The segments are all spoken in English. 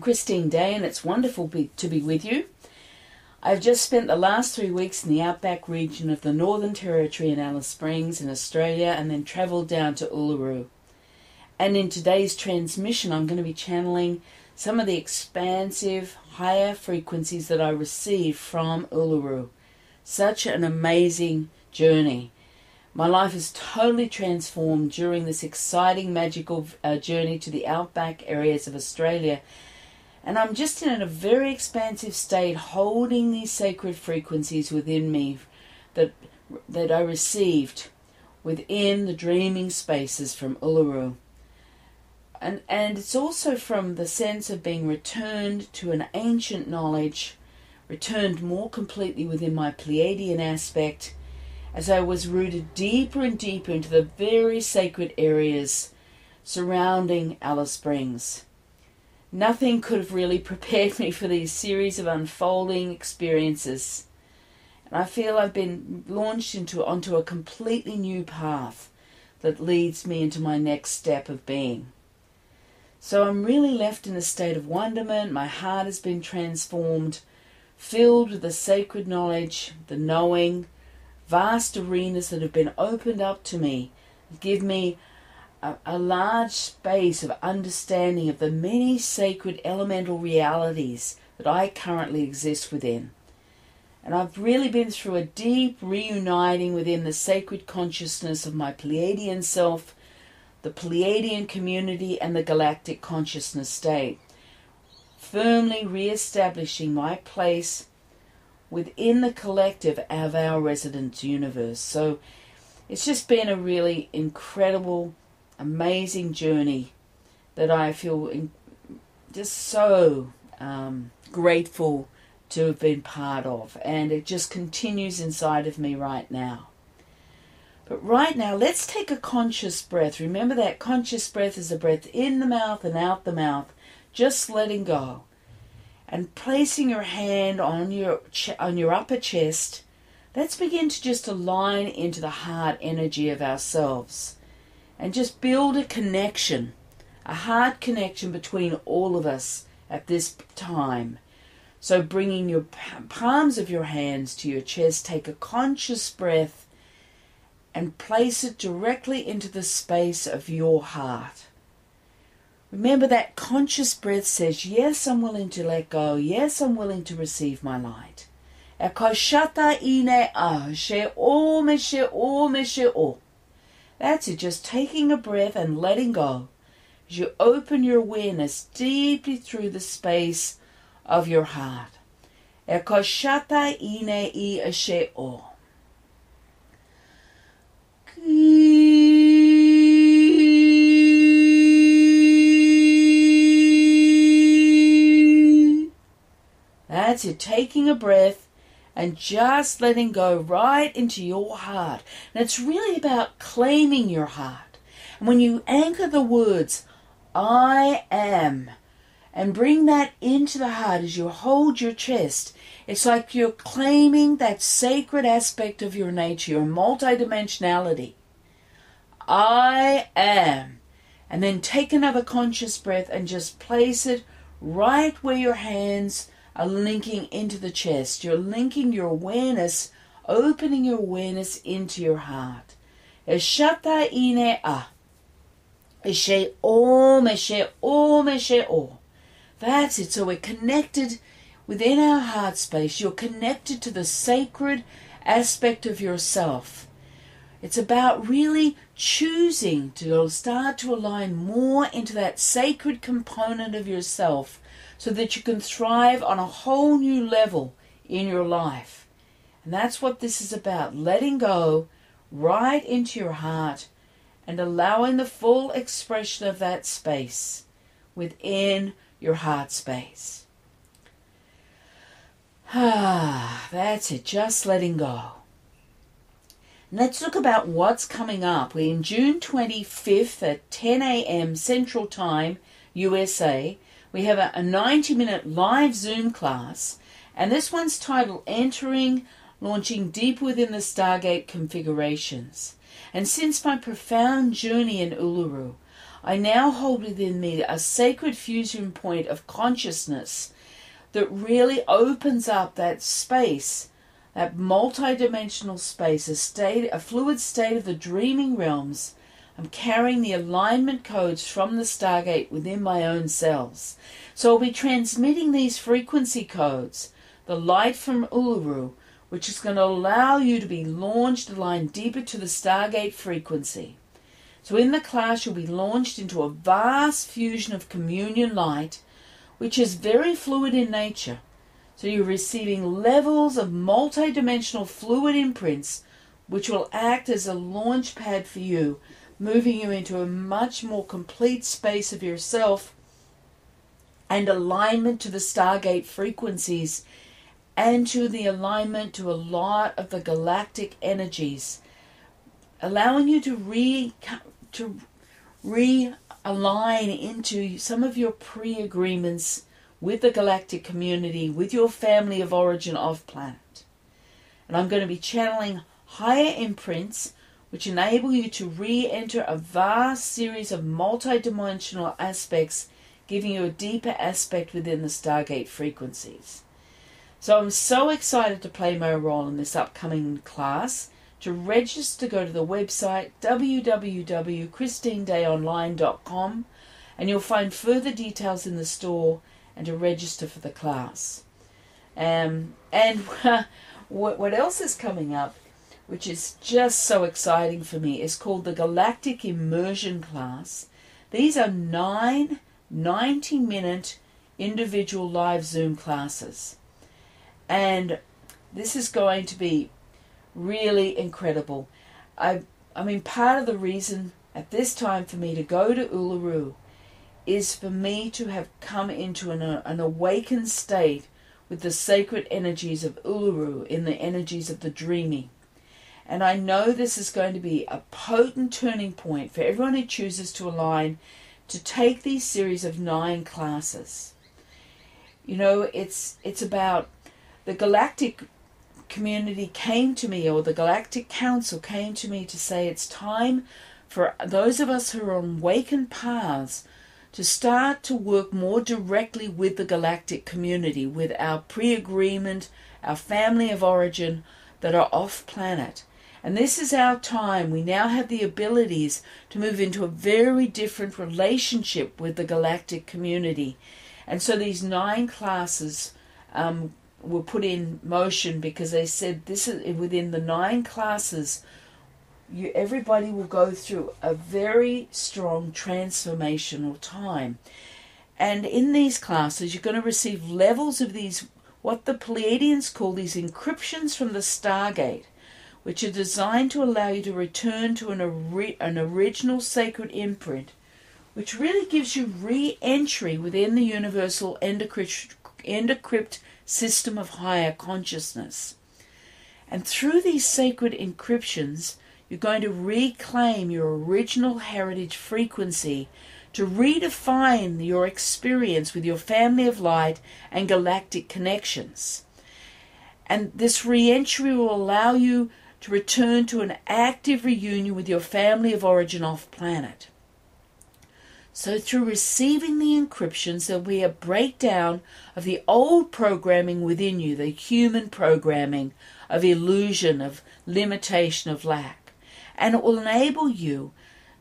Christine Day, and it's wonderful be, to be with you. I've just spent the last three weeks in the outback region of the Northern Territory in Alice Springs in Australia and then travelled down to Uluru. And in today's transmission, I'm going to be channeling some of the expansive, higher frequencies that I received from Uluru. Such an amazing journey. My life is totally transformed during this exciting, magical uh, journey to the outback areas of Australia and I'm just in a very expansive state, holding these sacred frequencies within me that, that I received within the dreaming spaces from Uluru. And, and it's also from the sense of being returned to an ancient knowledge, returned more completely within my Pleiadian aspect, as I was rooted deeper and deeper into the very sacred areas surrounding Alice Springs. Nothing could have really prepared me for these series of unfolding experiences. And I feel I've been launched into onto a completely new path that leads me into my next step of being. So I'm really left in a state of wonderment. My heart has been transformed, filled with the sacred knowledge, the knowing, vast arenas that have been opened up to me, give me a, a large space of understanding of the many sacred elemental realities that I currently exist within. And I've really been through a deep reuniting within the sacred consciousness of my Pleiadian self, the Pleiadian community, and the galactic consciousness state, firmly re establishing my place within the collective of our residence universe. So it's just been a really incredible amazing journey that I feel in, just so um, grateful to have been part of, and it just continues inside of me right now. But right now, let's take a conscious breath. Remember that conscious breath is a breath in the mouth and out the mouth, just letting go. And placing your hand on your on your upper chest, let's begin to just align into the heart energy of ourselves and just build a connection, a heart connection between all of us at this time. So, bringing your palms of your hands to your chest, take a conscious breath and place it directly into the space of your heart. Remember that conscious breath says, Yes, I'm willing to let go. Yes, I'm willing to receive my light. Ekoshata ine ah, she o me she o me she o. That's it, just taking a breath and letting go as you open your awareness deeply through the space of your heart. Ekoshata ine i ashe o. That's it, taking a breath and just letting go right into your heart. And it's really about claiming your heart. And when you anchor the words, I am, and bring that into the heart as you hold your chest, it's like you're claiming that sacred aspect of your nature, your multidimensionality. I am. And then take another conscious breath and just place it right where your hands are linking into the chest. You're linking your awareness, opening your awareness into your heart. Eshata ine a. Eshe o meshe o meshe o. That's it. So we're connected within our heart space. You're connected to the sacred aspect of yourself. It's about really choosing to start to align more into that sacred component of yourself so that you can thrive on a whole new level in your life. And that's what this is about letting go right into your heart and allowing the full expression of that space within your heart space. Ah, that's it, just letting go. Let's look about what's coming up. We're in June 25th at 10 a.m. Central Time, USA we have a, a 90 minute live Zoom class, and this one's titled Entering, Launching Deep Within the Stargate Configurations. And since my profound journey in Uluru, I now hold within me a sacred fusion point of consciousness that really opens up that space, that multi-dimensional space, a state, a fluid state of the dreaming realms. I'm carrying the alignment codes from the Stargate within my own cells. So I'll be transmitting these frequency codes, the light from Uluru, which is going to allow you to be launched, aligned deeper to the Stargate frequency. So in the class, you'll be launched into a vast fusion of communion light which is very fluid in nature. So you're receiving levels of multidimensional fluid imprints which will act as a launch pad for you, moving you into a much more complete space of yourself and alignment to the Stargate frequencies and to the alignment to a lot of the galactic energies, allowing you to re to realign into some of your pre agreements with the galactic community, with your family of origin of planet. And I'm going to be channeling higher imprints which enable you to re enter a vast series of multidimensional aspects, giving you a deeper aspect within the Stargate frequencies. So I'm so excited to play my role in this upcoming class to register, go to the website www.christinedayonline.com and you'll find further details in the store and to register for the class. Um, and what else is coming up, which is just so exciting for me, is called the Galactic Immersion class. These are nine 90 minute individual live Zoom classes. And this is going to be really incredible. I I mean part of the reason at this time for me to go to Uluru is for me to have come into an, uh, an awakened state with the sacred energies of Uluru in the energies of the dreaming. And I know this is going to be a potent turning point for everyone who chooses to align to take these series of nine classes. You know, it's it's about the galactic community came to me, or the Galactic Council came to me to say it's time for those of us who are on awakened paths to start to work more directly with the galactic community, with our pre agreement, our family of origin that are off planet. And this is our time. We now have the abilities to move into a very different relationship with the galactic community. And so these nine classes um, were put in motion because they said this is within the nine classes you everybody will go through a very strong transformational time and in these classes you're going to receive levels of these what the Pleiadians call these encryptions from the Stargate which are designed to allow you to return to an, an original sacred imprint which really gives you re-entry within the universal endocrypt, endocrypt system of higher consciousness. And through these sacred encryptions, you're going to reclaim your original heritage frequency to redefine your experience with your family of light and galactic connections. And this re entry will allow you to return to an active reunion with your family of origin off planet. So, through receiving the encryptions, there'll be a breakdown of the old programming within you, the human programming of illusion, of limitation, of lack. And it will enable you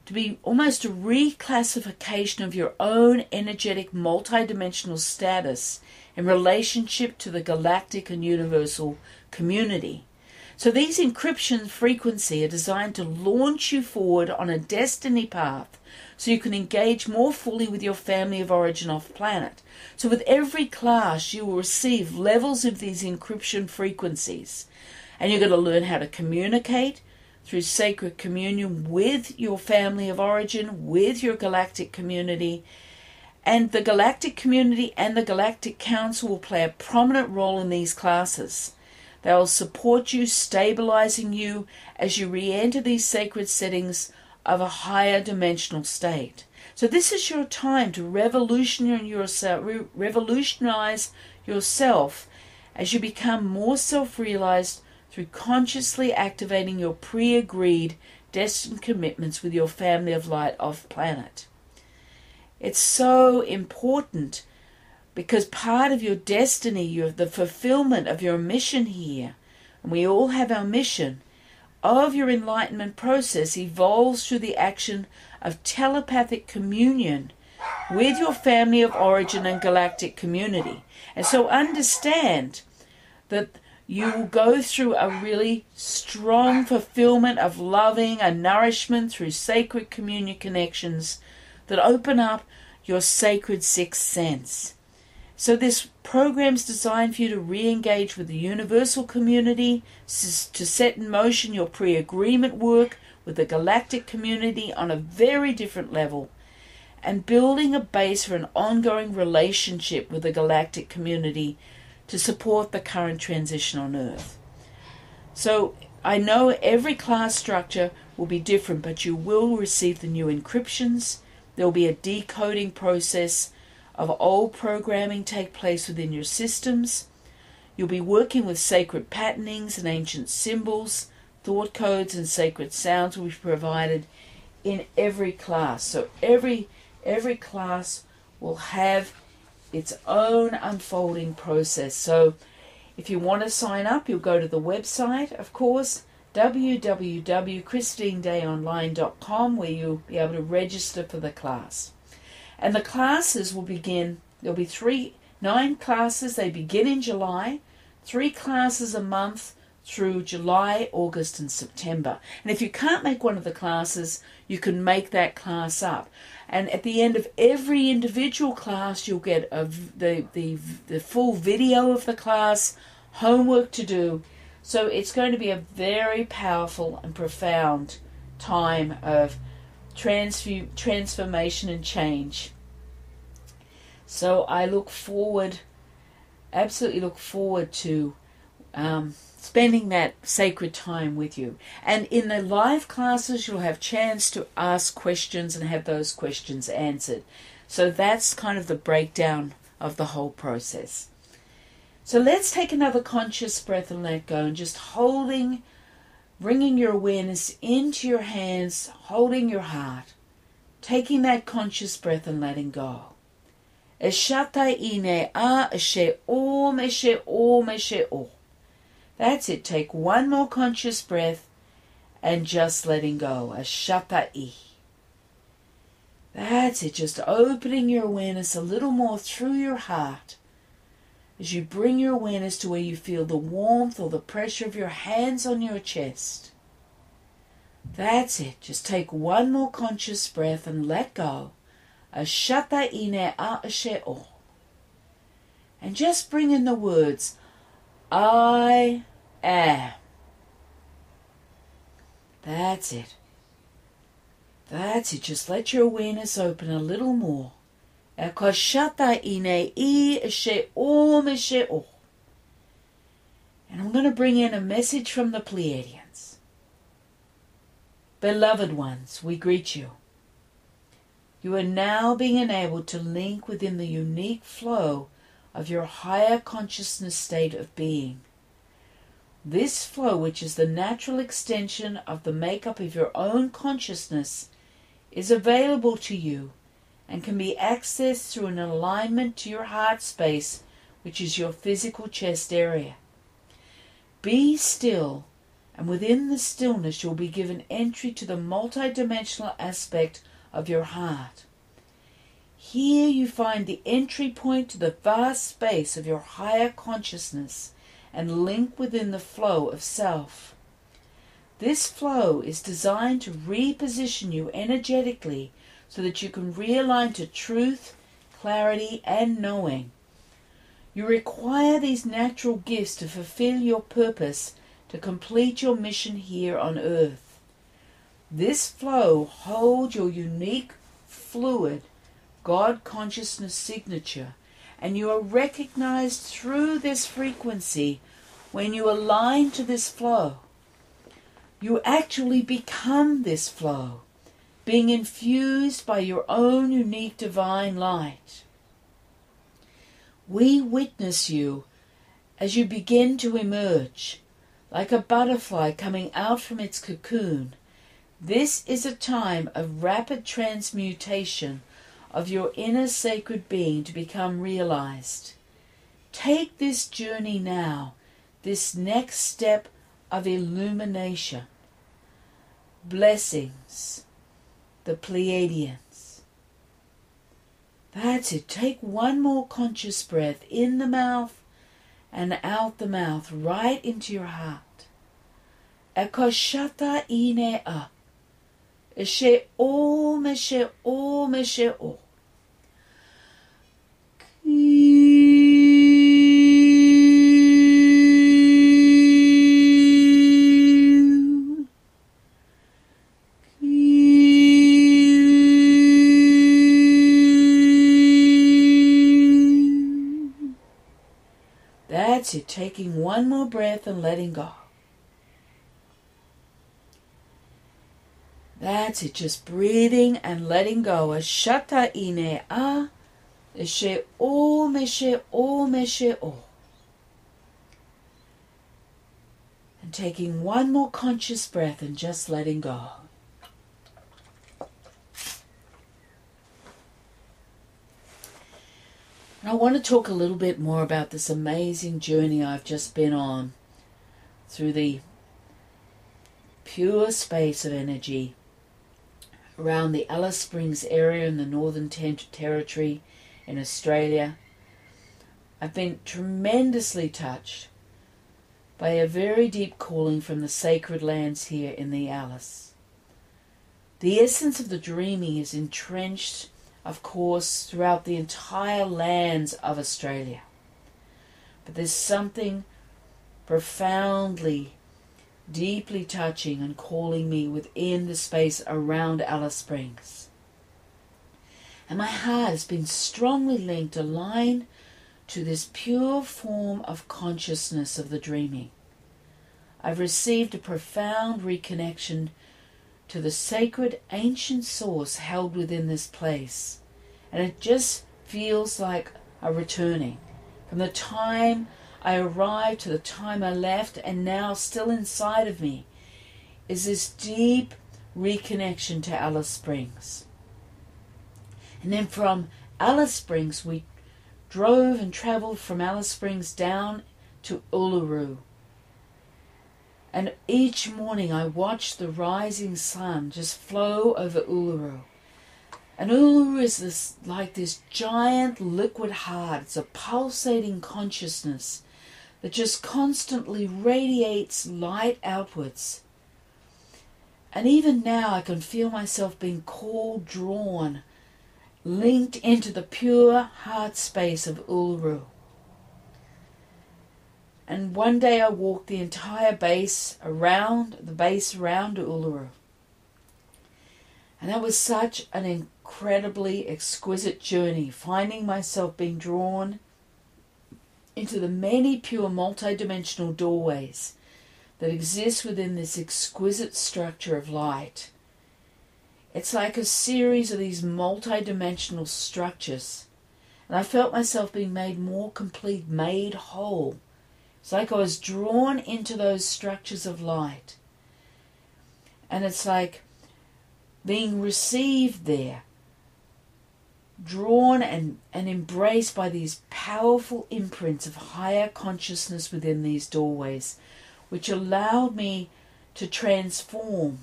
to be almost a reclassification of your own energetic multidimensional status in relationship to the galactic and universal community. So these encryption frequency are designed to launch you forward on a destiny path so you can engage more fully with your family of origin off planet. So with every class you will receive levels of these encryption frequencies and you're going to learn how to communicate through sacred communion with your family of origin, with your galactic community, and the galactic community and the galactic council will play a prominent role in these classes. They will support you, stabilizing you as you re enter these sacred settings of a higher dimensional state. So, this is your time to revolutionize yourself, as you become more self realized through consciously activating your pre agreed destined commitments with your family of light off planet. It's so important because part of your destiny, your, the fulfillment of your mission here, and we all have our mission, of your enlightenment process evolves through the action of telepathic communion with your family of origin and galactic community. And so understand that you will go through a really strong fulfillment of loving and nourishment through sacred communion connections that open up your sacred sixth sense. So, this program is designed for you to re engage with the universal community, to set in motion your pre agreement work with the galactic community on a very different level, and building a base for an ongoing relationship with the galactic community to support the current transition on Earth. So, I know every class structure will be different, but you will receive the new encryptions. There will be a decoding process of old programming take place within your systems. You'll be working with sacred patternings and ancient symbols, thought codes, and sacred sounds will be provided in every class. So every every class will have its own unfolding process. So if you want to sign up, you'll go to the website, of course, www.christinedayonline.com, where you'll be able to register for the class. And the classes will begin, there'll be three, nine classes. They begin in July, three classes a month through July, August, and September. And if you can't make one of the classes, you can make that class up. And at the end of every individual class, you'll get a, the, the, the full video of the class, homework to do. So it's going to be a very powerful and profound time of transformation and change. So I look forward, absolutely look forward to um, spending that sacred time with you. And in the live classes, you'll have chance to ask questions and have those questions answered. So that's kind of the breakdown of the whole process. So let's take another conscious breath and let go, and just holding bringing your awareness into your hands, holding your heart, taking that conscious breath and letting go. That's it. Take one more conscious breath and just letting go. i. That's it. Just opening your awareness a little more through your heart as you bring your awareness to where you feel the warmth or the pressure of your hands on your chest. That's it. Just take one more conscious breath and let go. Ashata ine a o. And just bring in the words, I am. That's it. That's it. Just let your awareness open a little more. And I'm going to bring in a message from the Pleiadians. Beloved ones, we greet you. You are now being enabled to link within the unique flow of your higher consciousness state of being. This flow, which is the natural extension of the makeup of your own consciousness, is available to you and can be accessed through an alignment to your heart space, which is your physical chest area. Be still, and within the stillness, you'll be given entry to the multidimensional aspect of your heart. Here you find the entry point to the vast space of your higher consciousness and link within the flow of self. This flow is designed to reposition you energetically so that you can realign to truth, clarity, and knowing. You require these natural gifts to fulfill your purpose to complete your mission here on earth. This flow holds your unique, fluid, God consciousness signature, and you are recognized through this frequency when you align to this flow. You actually become this flow being infused by your own unique divine light. We witness you as you begin to emerge, like a butterfly coming out from its cocoon. This is a time of rapid transmutation of your inner sacred being to become realized. Take this journey now, this next step of illumination. Blessings, the Pleiadians. That's it. Take one more conscious breath in the mouth and out the mouth, right into your heart. Ekoshata ine a. Eshe o meshe o meshe o. That's it, taking one more breath and letting go. That's it, just breathing and letting go. Shata ine a, she o meshe o meshe o. And taking one more conscious breath and just letting go. And I want to talk a little bit more about this amazing journey I've just been on through the pure space of energy around the Alice Springs area in the Northern Territory in Australia. I've been tremendously touched by a very deep calling from the sacred lands here in the Alice. The essence of the dreaming is entrenched, of course, throughout the entire lands of Australia. But there's something profoundly deeply touching and calling me within the space around Alice Springs. And my heart has been strongly linked, aligned to this pure form of consciousness of the dreaming. I've received a profound reconnection to the sacred ancient source held within this place. And it just feels like a returning from the time I arrived to the time I left, and now still inside of me is this deep reconnection to Alice Springs. And then from Alice Springs, we drove and traveled from Alice Springs down to Uluru. And each morning I watched the rising sun just flow over Uluru. And Uluru is this like this giant liquid heart. It's a pulsating consciousness that just constantly radiates light outwards. And even now, I can feel myself being called, drawn, linked into the pure heart space of Uluru. And one day I walked the entire base around, the base around Uluru. And that was such an incredibly exquisite journey, finding myself being drawn into the many pure multidimensional doorways that exist within this exquisite structure of light. It's like a series of these multidimensional structures, and I felt myself being made more complete, made whole. It's like I was drawn into those structures of light. And it's like being received there drawn and, and embraced by these powerful imprints of higher consciousness within these doorways, which allowed me to transform.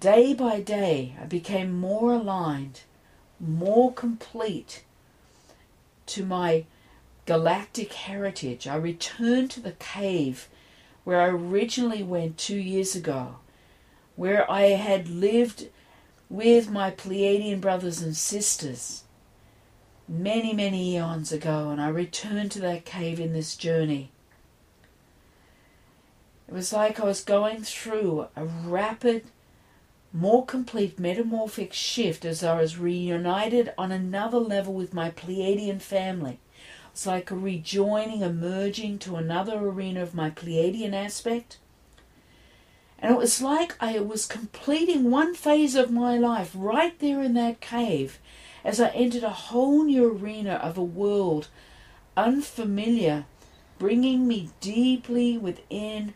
Day by day, I became more aligned, more complete to my galactic heritage. I returned to the cave where I originally went two years ago, where I had lived with my Pleiadian brothers and sisters many, many eons ago, and I returned to that cave in this journey. It was like I was going through a rapid, more complete metamorphic shift as I was reunited on another level with my Pleiadian family. It's like a rejoining, a merging to another arena of my Pleiadian aspect. And it was like I was completing one phase of my life right there in that cave as I entered a whole new arena of a world unfamiliar, bringing me deeply within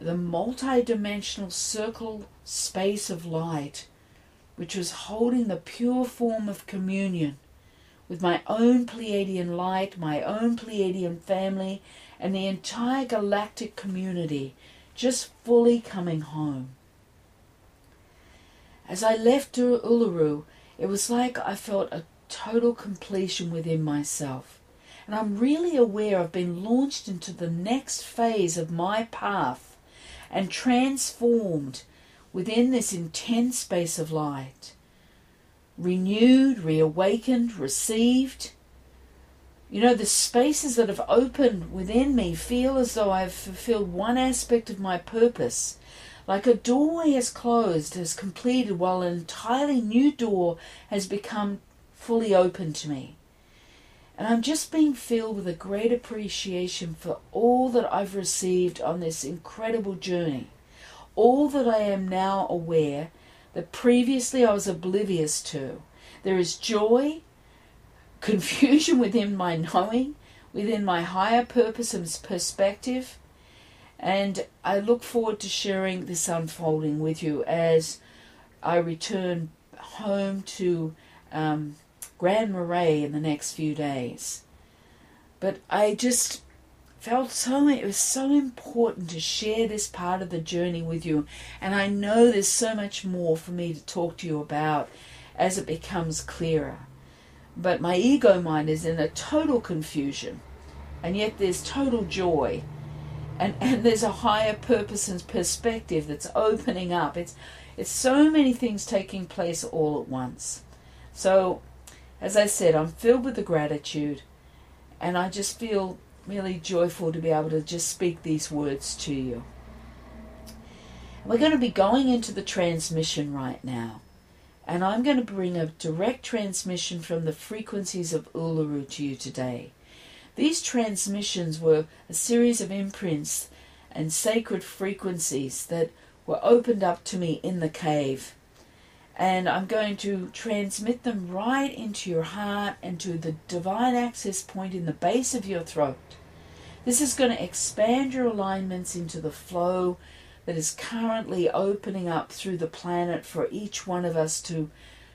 the multidimensional circle space of light which was holding the pure form of communion with my own Pleiadian light, my own Pleiadian family, and the entire galactic community just fully coming home. As I left Uluru, it was like I felt a total completion within myself. And I'm really aware I've been launched into the next phase of my path and transformed within this intense space of light. Renewed, reawakened, received. You know, the spaces that have opened within me feel as though I've fulfilled one aspect of my purpose. Like a doorway has closed, has completed, while an entirely new door has become fully open to me. And I'm just being filled with a great appreciation for all that I've received on this incredible journey. All that I am now aware that previously I was oblivious to. There is joy, confusion within my knowing, within my higher purpose and perspective. And I look forward to sharing this unfolding with you as I return home to um, Grand Marais in the next few days. But I just felt so it was so important to share this part of the journey with you and I know there's so much more for me to talk to you about as it becomes clearer. But my ego mind is in a total confusion and yet there's total joy and, and there's a higher purpose and perspective that's opening up. It's it's so many things taking place all at once. So as I said, I'm filled with the gratitude, and I just feel really joyful to be able to just speak these words to you. We're going to be going into the transmission right now, and I'm going to bring a direct transmission from the frequencies of Uluru to you today. These transmissions were a series of imprints and sacred frequencies that were opened up to me in the cave and I'm going to transmit them right into your heart and to the divine access point in the base of your throat. This is going to expand your alignments into the flow that is currently opening up through the planet for each one of us to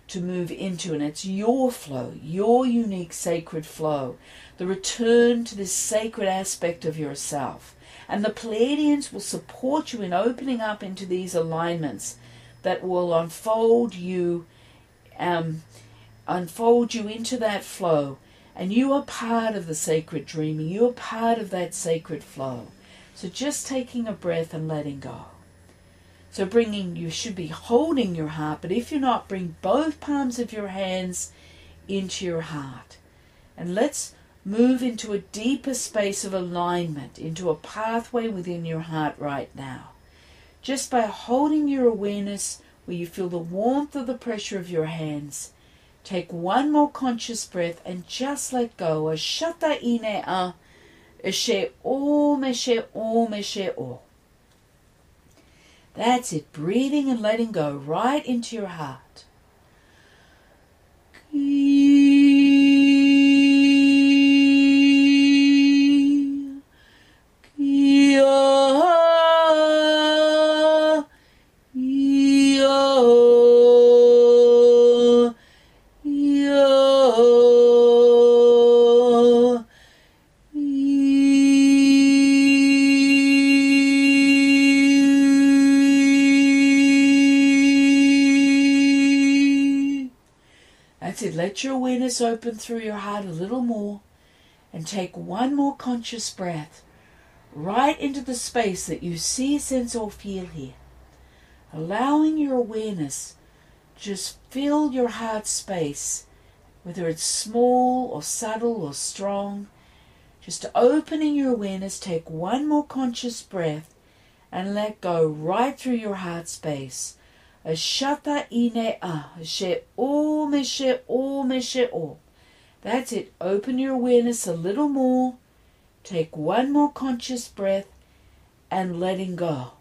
to move into. And it's your flow your unique sacred flow the return to this sacred aspect of yourself. And the pleiadians will support you in opening up into these alignments that will unfold you, um, unfold you into that flow. And you are part of the sacred dreaming. You are part of that sacred flow. So just taking a breath and letting go. So bringing, you should be holding your heart, but if you're not, bring both palms of your hands into your heart. And let's move into a deeper space of alignment, into a pathway within your heart right now just by holding your awareness where you feel the warmth of the pressure of your hands. Take one more conscious breath and just let go. Ashata ine a eshe o meshe o meshe o. That's it. Breathing and letting go right into your heart. Open through your heart a little more and take one more conscious breath right into the space that you see, sense, or feel here. Allowing your awareness just fill your heart space, whether it's small or subtle or strong. Just opening your awareness, take one more conscious breath and let go right through your heart space. Ashata ine a. She o me she o me she o. That's it. Open your awareness a little more. Take one more conscious breath and letting go.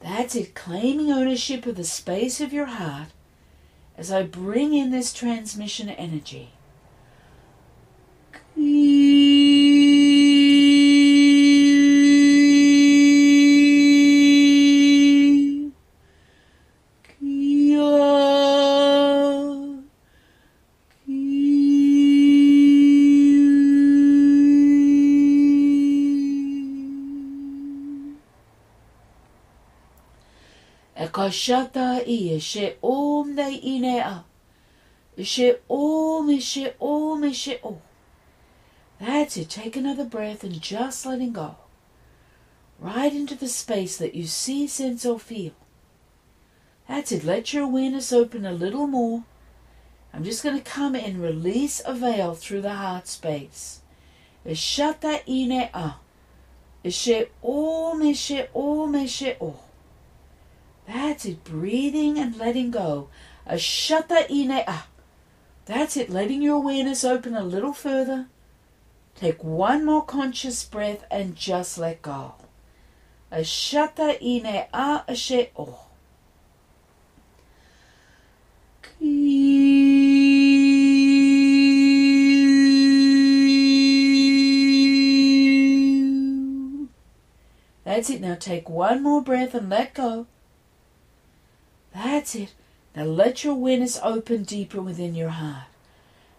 That's it. Claiming ownership of the space of your heart as I bring in this transmission energy. Ashata i she om ne ine a. She om she om she om. That's it. Take another breath and just letting go. Right into the space that you see, sense, or feel. That's it. Let your awareness open a little more. I'm just going to come and release a veil through the heart space. Shata ine a. She om she om she om. That's it. Breathing and letting go. A shata ine a. That's it. Letting your awareness open a little further. Take one more conscious breath and just let go. A shata ine a ashe o. That's it. Now take one more breath and let go. That's it. Now let your awareness open deeper within your heart.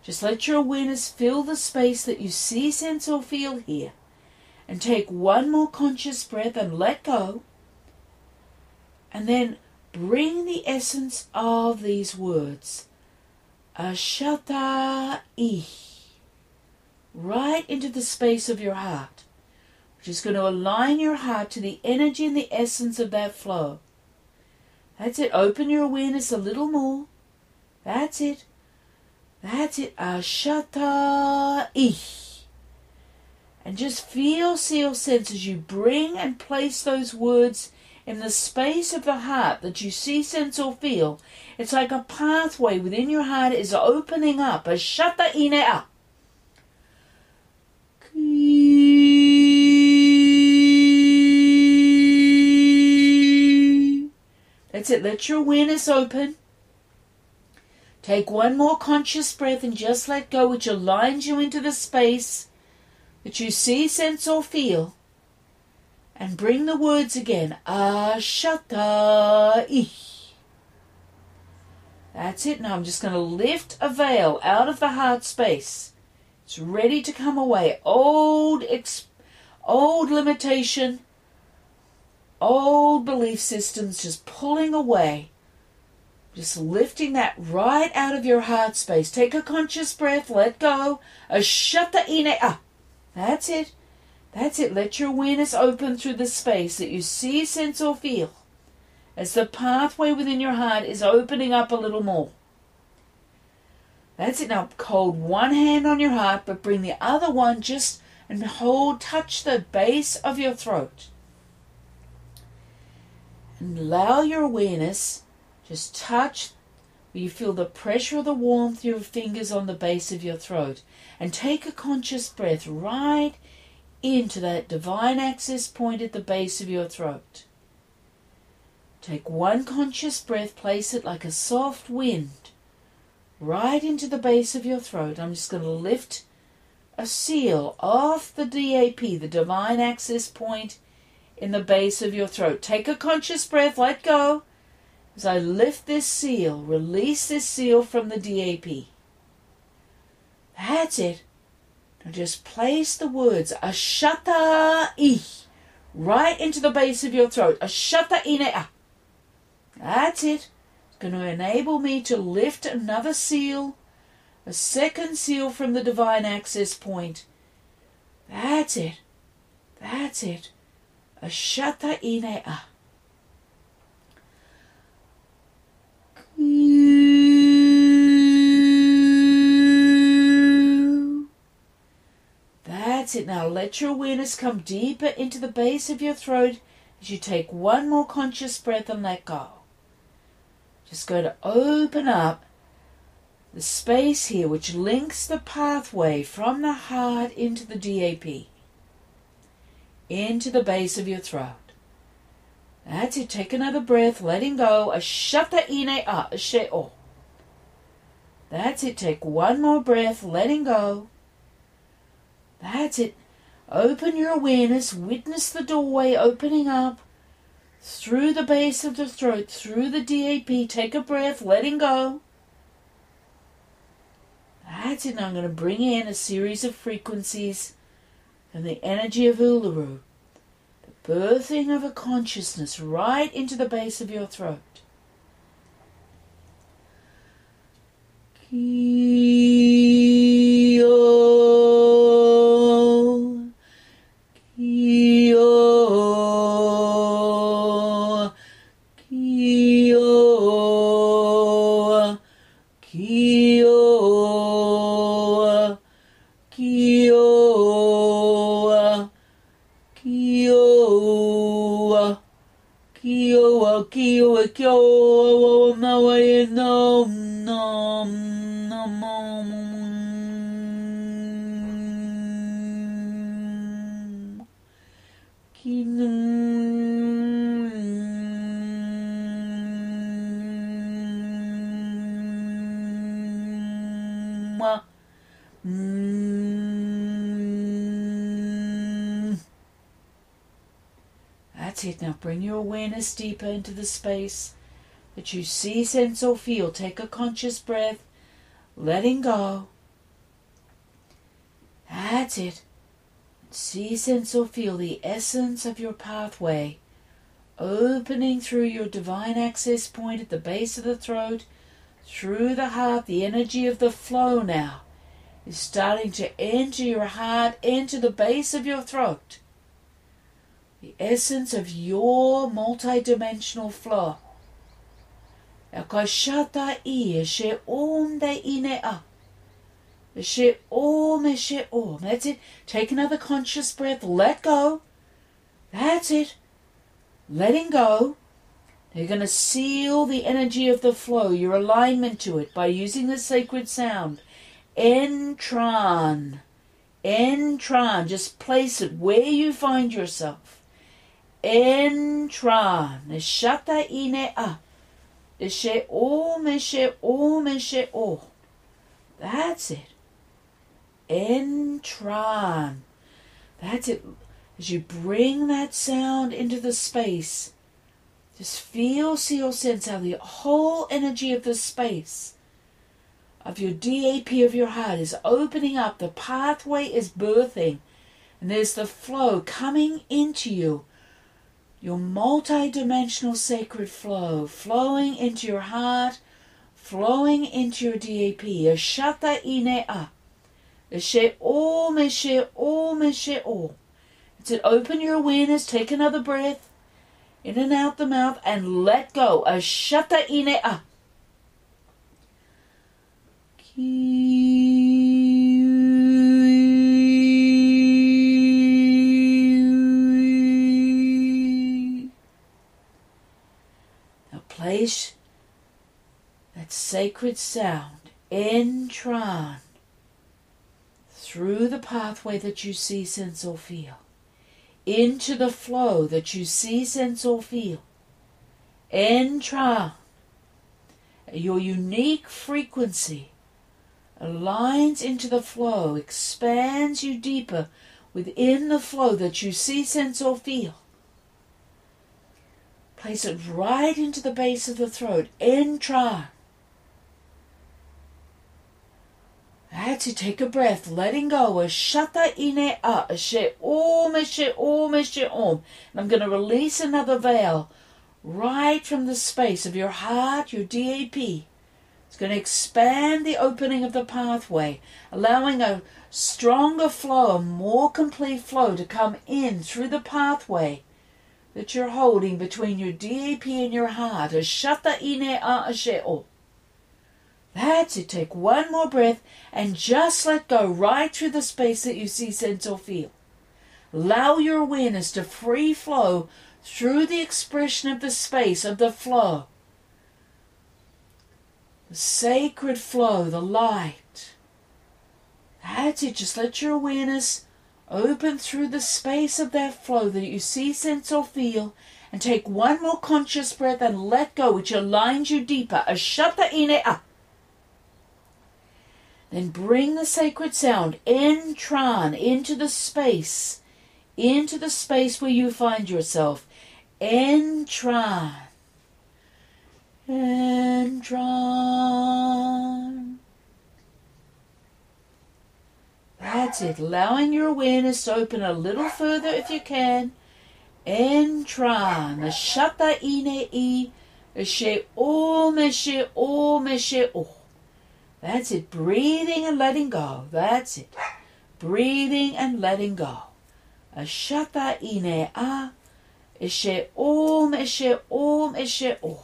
Just let your awareness fill the space that you see, sense, or feel here. And take one more conscious breath and let go. And then bring the essence of these words, Ashata I, right into the space of your heart, which is going to align your heart to the energy and the essence of that flow. That's it. Open your awareness a little more. That's it. That's it. Ashata ich. And just feel, see, sense as you bring and place those words in the space of the heart that you see, sense, or feel. It's like a pathway within your heart is opening up. Ashata inea. That's it. Let your awareness open. Take one more conscious breath and just let go, which aligns you into the space that you see, sense, or feel. And bring the words again. Ashata ich. That's it. Now I'm just going to lift a veil out of the heart space. It's ready to come away. Old, ex- old limitation, old belief systems just pulling away just lifting that right out of your heart space. Take a conscious breath, let go. A shutta ine. Ah, that's it. That's it. Let your awareness open through the space that you see, sense, or feel as the pathway within your heart is opening up a little more. That's it. Now hold one hand on your heart, but bring the other one just and hold, touch the base of your throat. And allow your awareness just touch you feel the pressure of the warmth of your fingers on the base of your throat. And take a conscious breath right into that divine access point at the base of your throat. Take one conscious breath, place it like a soft wind right into the base of your throat. I'm just going to lift a seal off the DAP, the divine access point in the base of your throat. Take a conscious breath, let go. As I lift this seal, release this seal from the DAP. That's it. Now just place the words Ashata ich right into the base of your throat. Ashata inea. That's it. It's going to enable me to lift another seal, a second seal from the divine access point. That's it. That's it. Ashata inea. That's it. Now let your awareness come deeper into the base of your throat as you take one more conscious breath and let go. Just go to open up the space here which links the pathway from the heart into the DAP, into the base of your throat. That's it. Take another breath, letting go. A asheo. That's it. Take one more breath, letting go. That's it. Open your awareness. Witness the doorway opening up through the base of the throat, through the DAP. Take a breath, letting go. That's it. Now I'm going to bring in a series of frequencies and the energy of Uluru, the birthing of a consciousness right into the base of your throat. Keep your awareness deeper into the space that you see, sense, or feel. Take a conscious breath, letting go. That's it. See, sense, or feel the essence of your pathway opening through your divine access point at the base of the throat, through the heart. The energy of the flow now is starting to enter your heart, into the base of your throat. The essence of your multidimensional flow. I she om de ine a. She om she om. That's it. Take another conscious breath. Let go. That's it. Letting go. You're going to seal the energy of the flow, your alignment to it, by using the sacred sound. Entran. Entran. Just place it where you find yourself. Entran. Shata ine a. She om she om she o. That's it. Entran. That's it. As you bring that sound into the space, just feel, see, or sense how the whole energy of the space of your DAP of your heart is opening up. The pathway is birthing, and there's the flow coming into you. Your multi-dimensional sacred flow, flowing into your heart, flowing into your DAP. Ashata ine a. She o me she o me she o. It's it. Open your awareness. Take another breath in and out the mouth and let go. Ashata ine a. place that sacred sound, Entran, through the pathway that you see, sense, or feel, into the flow that you see, sense, or feel. Entran, your unique frequency aligns into the flow, expands you deeper within the flow that you see, sense, or feel. Place it right into the base of the throat. Entra. That's it. Take a breath, letting go. Shata ine a. She om, she om, she om. And I'm going to release another veil right from the space of your heart, your DAP. It's going to expand the opening of the pathway, allowing a stronger flow, a more complete flow to come in through the pathway that you're holding between your DAP and your heart. Ashata ine a asheo. That's it. Take one more breath and just let go right through the space that you see, sense, or feel. Allow your awareness to free flow through the expression of the space of the flow the sacred flow, the light. That's it. Just let your awareness open through the space of that flow that you see, sense, or feel, and take one more conscious breath and let go, which aligns you deeper. Ashata ine a. Then bring the sacred sound, entran, into the space, into the space where you find yourself. Entran. Entran. That's it. Allowing your awareness to open a little further if you can. Entran. Shata ine i. She o me she o me she o. That's it. Breathing and letting go. That's it. Breathing and letting go. Ashata ine a. Ishe om, ishe om, ishe om.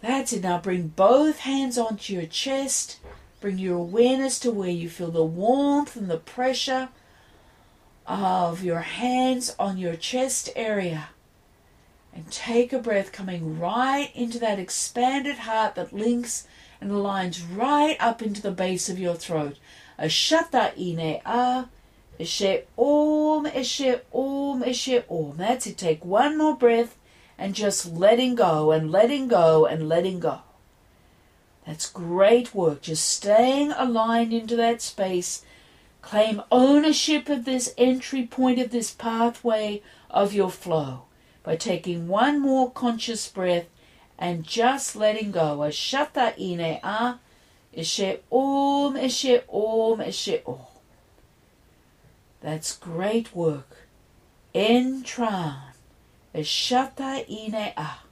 That's it. Now bring both hands onto your chest. Bring your awareness to where you feel the warmth and the pressure of your hands on your chest area. And take a breath coming right into that expanded heart that links and aligns right up into the base of your throat. Ashata ine a. Ishe om, ishe om, ishe om. That's it. Take one more breath and just letting go and letting go and letting go. That's great work. Just staying aligned into that space. Claim ownership of this entry point of this pathway of your flow by taking one more conscious breath and just letting go. Ashata ine a. Ishe om, ishe om, ishe om. That's great work. Entran. Ashata ine a.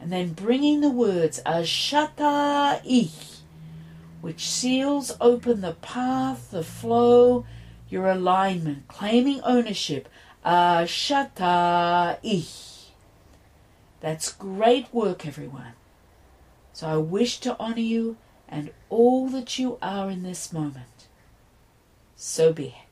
And then bringing the words Ashata ich, which seals open the path, the flow, your alignment, claiming ownership. Ashata ich. That's great work, everyone. So I wish to honor you and all that you are in this moment. So be it.